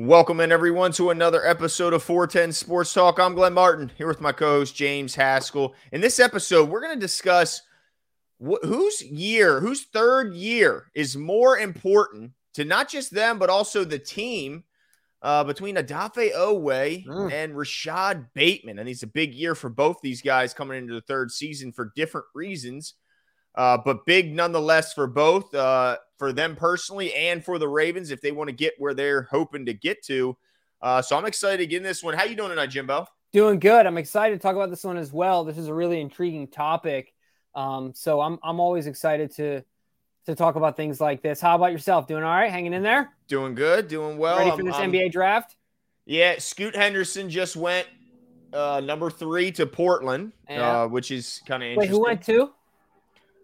Welcome in everyone to another episode of 410 Sports Talk. I'm Glenn Martin here with my co-host James Haskell. In this episode, we're going to discuss wh- whose year, whose third year is more important to not just them but also the team uh, between Odafe Oweh Mm. and Rashod Bateman. And it's a big year for both these guys coming into the third season for different reasons, uh, but big nonetheless for both, uh, for them personally and for the Ravens if they want to get where they're hoping to get to. Uh, so I'm excited to get in this one. How you doing tonight, Jimbo? Doing good. I'm excited to talk about this one as well. This is a really intriguing topic. Um, so I'm I'm always excited to to talk about things like this. How about yourself? Doing all right? Hanging in there? Doing good, doing well. Ready for this NBA draft? Yeah, Scoot Henderson just went uh, number three to Portland, Yeah. uh, which is kind of Wait, who went to?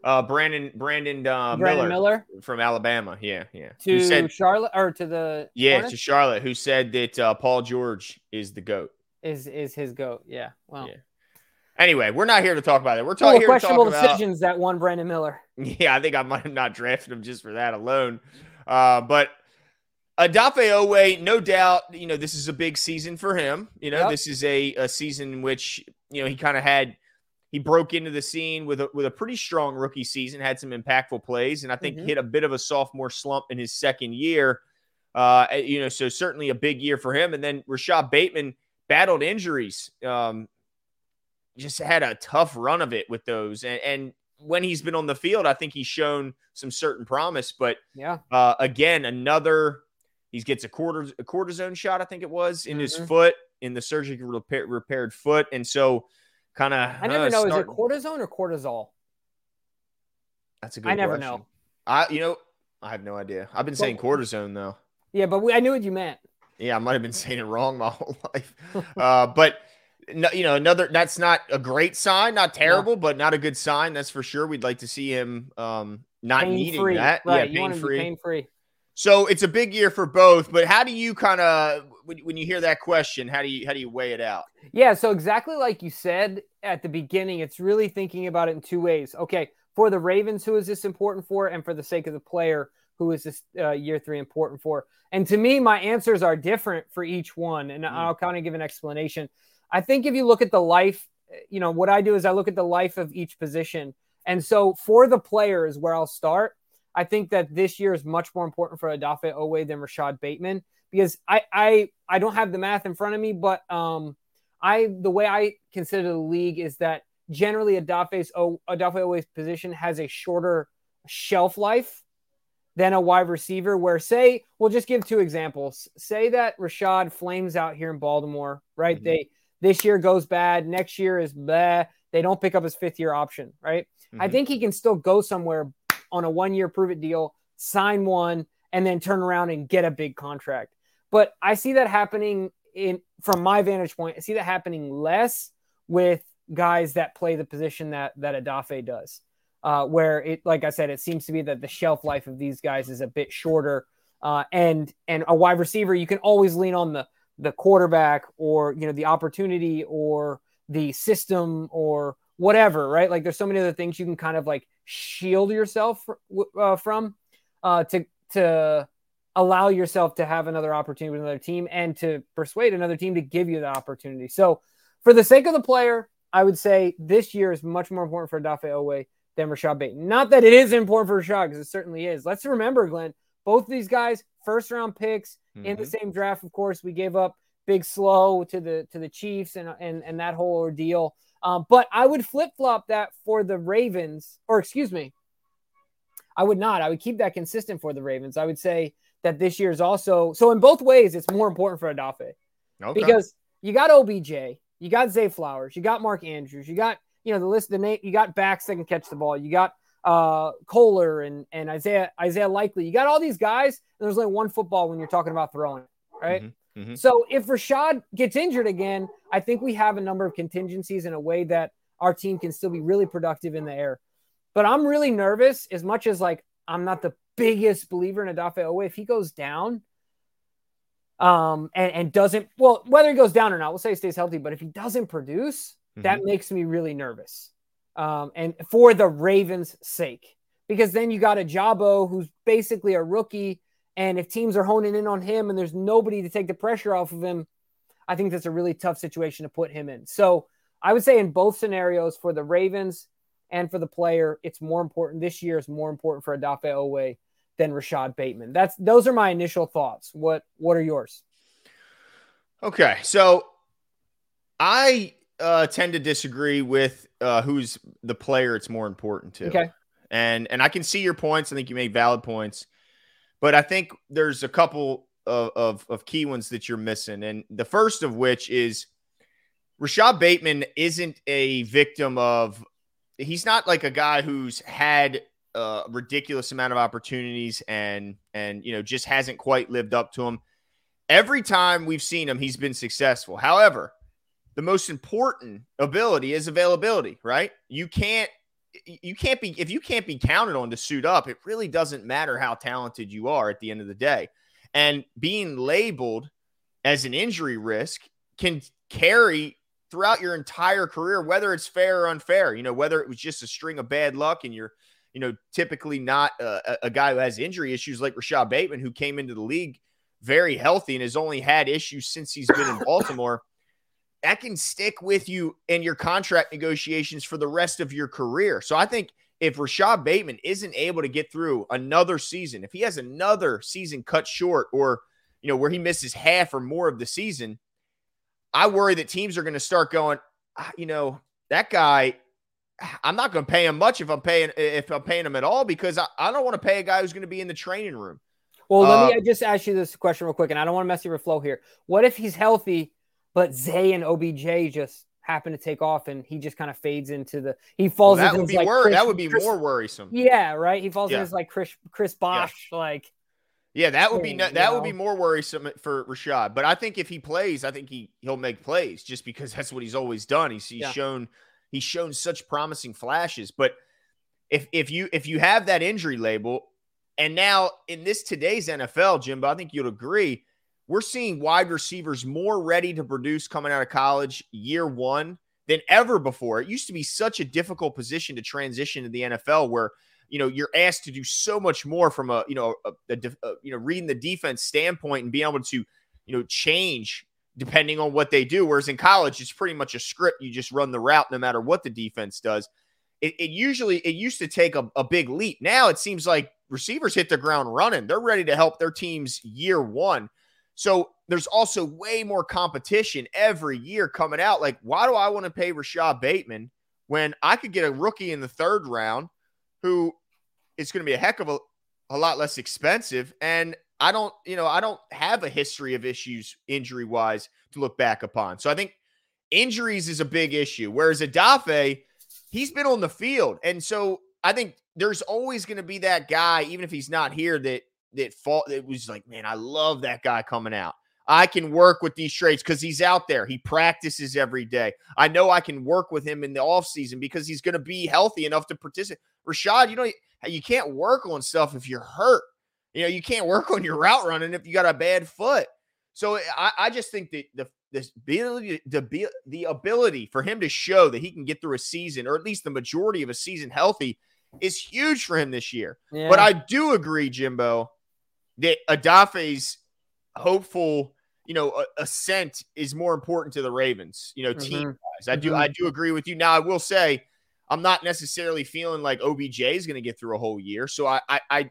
Uh, Brandon Brandon uh, Brandon Miller, Miller from Alabama. Yeah, yeah. to said Charlotte or to the yeah Hornets? to Charlotte? Who said that uh, Paul George is the goat? is is his goat. Yeah. Well, Yeah. Anyway, we're not here to talk about it. We're talking of here to talk questionable about. decisions that won Brandon Miller. Yeah, I think I might have not drafted him just for that alone. Uh, but Odafe Oweh, no doubt, you know, this is a big season for him. You know, Yep. this is a, a season in which, you know, he kind of had he broke into the scene with a with a pretty strong rookie season, had some impactful plays, and I think Mhm. hit a bit of a sophomore slump in his second year. Uh, you know, so certainly a big year for him. And then Rashod Bateman battled injuries. Um, just had a tough run of it with those. And, and when he's been on the field, I think he's shown some certain promise. But Yeah. uh, again, another he gets a quarter a cortisone shot, I think it was, in his Mhm. foot, in the surgically repair, repaired foot, and so kind of. I never know. Is it cortisone or cortisol? That's a good. I never question. know. I you know I have no idea. I've been saying cortisone though. Yeah, but we, I knew what you meant. Yeah, I might have been saying it wrong my whole life. Uh, but no, you know, another that's not a great sign, not terrible, but not a good sign. That's for sure. We'd like to see him um not Pain needing free. that. Right. yeah, you pain want to be free. pain free. So it's a big year for both. But how do you kind of when, when you hear that question, how do you how do you weigh it out? Yeah, so exactly like you said at the beginning, it's really thinking about it in two ways. Okay, for the Ravens, who is this important for? And for the sake of the player, who is this uh, year three important for? And to me, my answers are different for each one. And I'll kind of give an explanation. I think if you look at the life, you know, what I do is I look at the life of each position. And so for the players, where I'll start, I think that this year is much more important for Odafe Oweh than Rashod Bateman because I I I don't have the math in front of me, but um I the way I consider the league is that generally Odafe's Odafe Oweh's position has a shorter shelf life than a wide receiver. Where say we'll just give two examples. Say that Rashod flames out here in Baltimore, right? Mhm. They this year goes bad, next year is bad. They don't pick up his fifth year option, right? I Mhm. think he can still go somewhere on a one year prove it deal, sign one, and then turn around and get a big contract. But I see that happening in from my vantage point. I see that happening less with guys that play the position that that Odafe does, uh, where it, like I said, it seems to be that the shelf life of these guys is a bit shorter. Uh, and and a wide receiver, you can always lean on the the quarterback or you know the opportunity or the system or whatever, right? Like there's so many other things you can kind of like shield yourself uh, from uh, to to allow yourself to have another opportunity with another team and to persuade another team to give you that opportunity. So, for the sake of the player, I would say this year is much more important for Dafe Oweh than Rashod Bateman. Not that it is important for Rashod, because it certainly is. Let's remember, Glenn, both these guys, first round picks in the Mhm. same draft. Of course, we gave up Big Zo to the to the Chiefs and and and that whole ordeal. Um, but I would flip flop that for the Ravens, or excuse me, I would not. I would keep that consistent for the Ravens. I would say that this year is also so in both ways. It's more important for Odafe Okay. because you got OBJ, you got Zay Flowers, you got Mark Andrews, you got you know the list, the name, you got backs that can catch the ball, you got uh Kolar and and Isaiah Isaiah Likely, you got all these guys. And there's only one football when you're talking about throwing, right? Mhm, mhm. So if Rashod gets injured again, I think we have a number of contingencies in a way that our team can still be really productive in the air. But I'm really nervous as much as like I'm not the biggest believer in Odafe Oweh. If he goes down, um, and, and doesn't well, whether he goes down or not, we'll say he stays healthy, but if he doesn't produce, that makes me really nervous. Um, and for the Ravens' sake, because then you got Ojabo who's basically a rookie And if teams are honing in on him and there's nobody to take the pressure off of him, I think that's a really tough situation to put him in. So I would say in both scenarios for the Ravens and for the player, it's more important. This year is more important for Odafe Oweh than Rashod Bateman. That's those are my initial thoughts. What what are yours? Okay, so I uh, tend to disagree with uh, who's the player. It's more important to. Okay, and and I can see your points. I think you make valid points, but I think there's a couple of, of, of key ones that you're missing, and the first of which is Rashod Bateman isn't a victim of. He's not like a guy who's had a ridiculous amount of opportunities and and you know just hasn't quite lived up to them. Every time we've seen him, he's been successful. However, the most important ability is availability, right? You can't you can't be if you can't be counted on to suit up, it really doesn't matter how talented you are at the end of the day. And being labeled as an injury risk can carry throughout your entire career, whether it's fair or unfair. You know, whether it was just a string of bad luck and you're, you know, typically not uh, a, a guy who has injury issues like Rashod Bateman, who came into the league very healthy and has only had issues since he's been in Baltimore. that can stick with you in your contract negotiations for the rest of your career. So I think if Rashod Bateman isn't able to get through another season, if he has another season cut short or, you know, where he misses half or more of the season, I worry that teams are going to start going, ah, you know, that guy, I'm not going to pay him much if I'm paying if I'm paying him at all because I, I don't want to pay a guy who's going to be in the training room. Well, let uh, me just ask you this question real quick, and I don't want to mess your flow here. What if he's healthy, but Zay and OBJ just happen to take off, and he just kind of fades into the he falls well, that into would be like wor- Chris, that would be Chris, more worrisome. Yeah, right. He falls Yeah. into like Chris Chris Bosh, like Yeah, that would be no, that would be more worrisome for Rashod. But I think if he plays, I think he he'll make plays just because that's what he's always done. He's, he's Yeah. shown he's shown such promising flashes. But if if you if you have that injury label, and now in this today's NFL, Jimbo, I think you'll agree, we're seeing wide receivers more ready to produce coming out of college year one than ever before. It used to be such a difficult position to transition to the NFL where you know you're asked to do so much more from a you know a, a, a you know reading the defense standpoint and being able to you know change depending on what they do. Whereas in college it's pretty much a script. You just run the route no matter what the defense does. It, it usually it used to take a, a big leap. Now it seems like receivers hit the ground running. They're ready to help their teams year one. So there's also way more competition every year coming out. Like why do i want to pay rashod bateman when i could get a rookie in the third round who is going to be a heck of a, a lot less expensive. And I don't, you know, I don't have a history of issues injury wise to look back upon. So I think injuries is a big issue. Whereas Odafe, he's been on the field. And so I think there's always going to be that guy, even if he's not here, that that fought that was like, man, I love that guy coming out. I can work with these traits because he's out there. He practices every day. I know I can work with him in the offseason because he's going to be healthy enough to participate. Rashod, you know, you can't work on stuff if you're hurt. You know, you can't work on your route running if you got a bad foot. So eh, I, I just think that the this ability the the ability for him to show that he can get through a season or at least the majority of a season healthy is huge for him this year. yeah. But I do agree, Jimbo, that Odafe's hopeful, you know, ascent is more important to the Ravens, you know, team wise. I do Mhm. I do agree with you. Now I will say I'm not necessarily feeling like OBJ is going to get through a whole year. So I I I,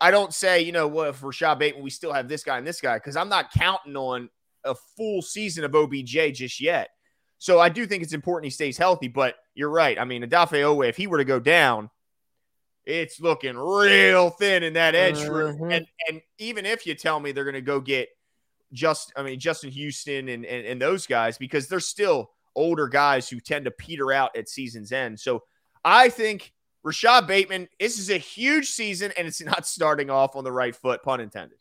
I don't say, you know, well, for Rashod Bateman, we still have this guy and this guy, because I'm not counting on a full season of OBJ just yet. So I do think it's important he stays healthy, but you're right. I mean, Odafe Oweh, if he were to go down, it's looking real thin in that edge room. Mhm. And and even if you tell me they're going to go get just, I mean, Justin Houston and, and and those guys, because they're still older guys who tend to peter out at season's end. So I think Rashod Bateman, this is a huge season, and it's not starting off on the right foot, pun intended.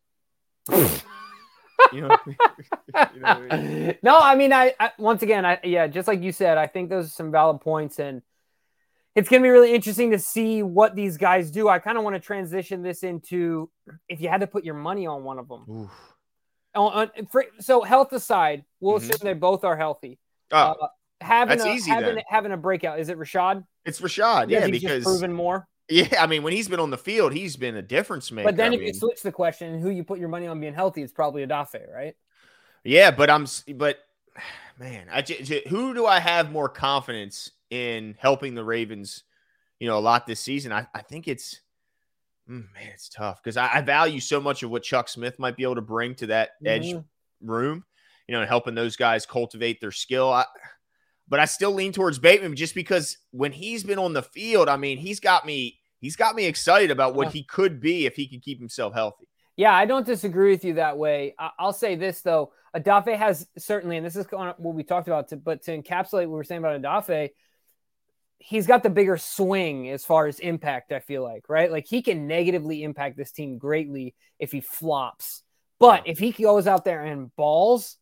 you know, I mean? You know I mean? no, I mean, I, I once again, I yeah, just like you said, I think those are some valid points, and it's gonna be really interesting to see what these guys do. I kind of want to transition this into if you had to put your money on one of them. Oof. On, for, so health aside, we'll Mhm. assume they both are healthy. Oh, Uh, having that's a, easy having, then. having a breakout is it Rashod? it's Rashod, yeah, he's because proven more. Yeah, I mean, when he's been on the field, he's been a difference maker. But then I if mean, you switch the question who you put your money on being healthy, it's probably Odafe, right? yeah, but I'm, but man, I j- j- who do I have more confidence in helping the Ravens? You know, a lot this season. I, I think it's, man, it's tough because I, I value so much of what Chuck Smith might be able to bring to that edge Mhm. room. You know, and helping those guys cultivate their skill. I, but I still lean towards Bateman just because when he's been on the field, I mean, he's got me. He's got me excited about what he could be if he could keep himself healthy. Yeah, I don't disagree with you that way. I'll say this though, Odafe has certainly, and this is what we talked about, to, but to encapsulate what we were saying about Odafe, he's got the bigger swing as far as impact. I feel like right, like he can negatively impact this team greatly if he flops, but if he goes out there and balls,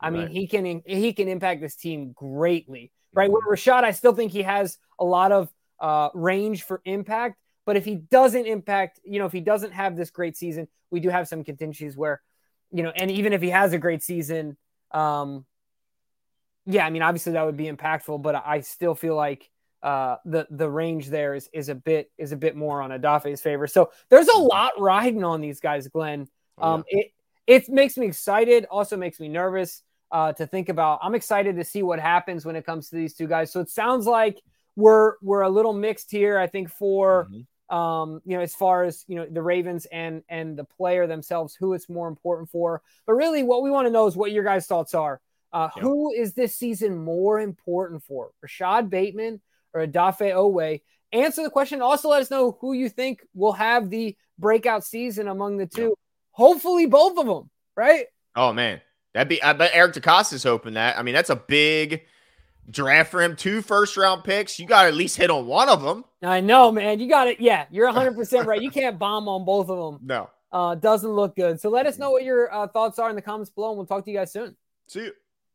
I mean, Right. he can he can impact this team greatly. Right, Mhm. with Rashod, I still think he has a lot of uh, range for impact. But if he doesn't impact, you know, if he doesn't have this great season, we do have some contingencies where, you know, and even if he has a great season, um, yeah, I mean, obviously that would be impactful, but I still feel like uh, the the range there is is a bit is a bit more on Odafe's favor. So there's a lot riding on these guys, Glenn. Um, it it makes me excited, also makes me nervous uh, to think about. I'm excited to see what happens when it comes to these two guys. So it sounds like we're we're a little mixed here. I think for Mhm. um, you know, as far as you know, the Ravens and and the player themselves, who it's more important for. But really, what we want to know is what your guys' thoughts are. Uh, Yeah. Who is this season more important for, Rashod Bateman or Odafe Oweh? Answer the question. Also, let us know who you think will have the breakout season among the two. Hopefully, both of them. Right? Oh man, that'd be. I bet Eric DeCosta's hoping that. I mean, that's a big draft for him. Two first round picks. You got to at least hit on one of them. I know, man. You got it. Yeah, you're 100 percent right. You can't bomb on both of them. No. Uh, doesn't look good. So let us know what your uh, thoughts are in the comments below, and we'll talk to you guys soon. See you.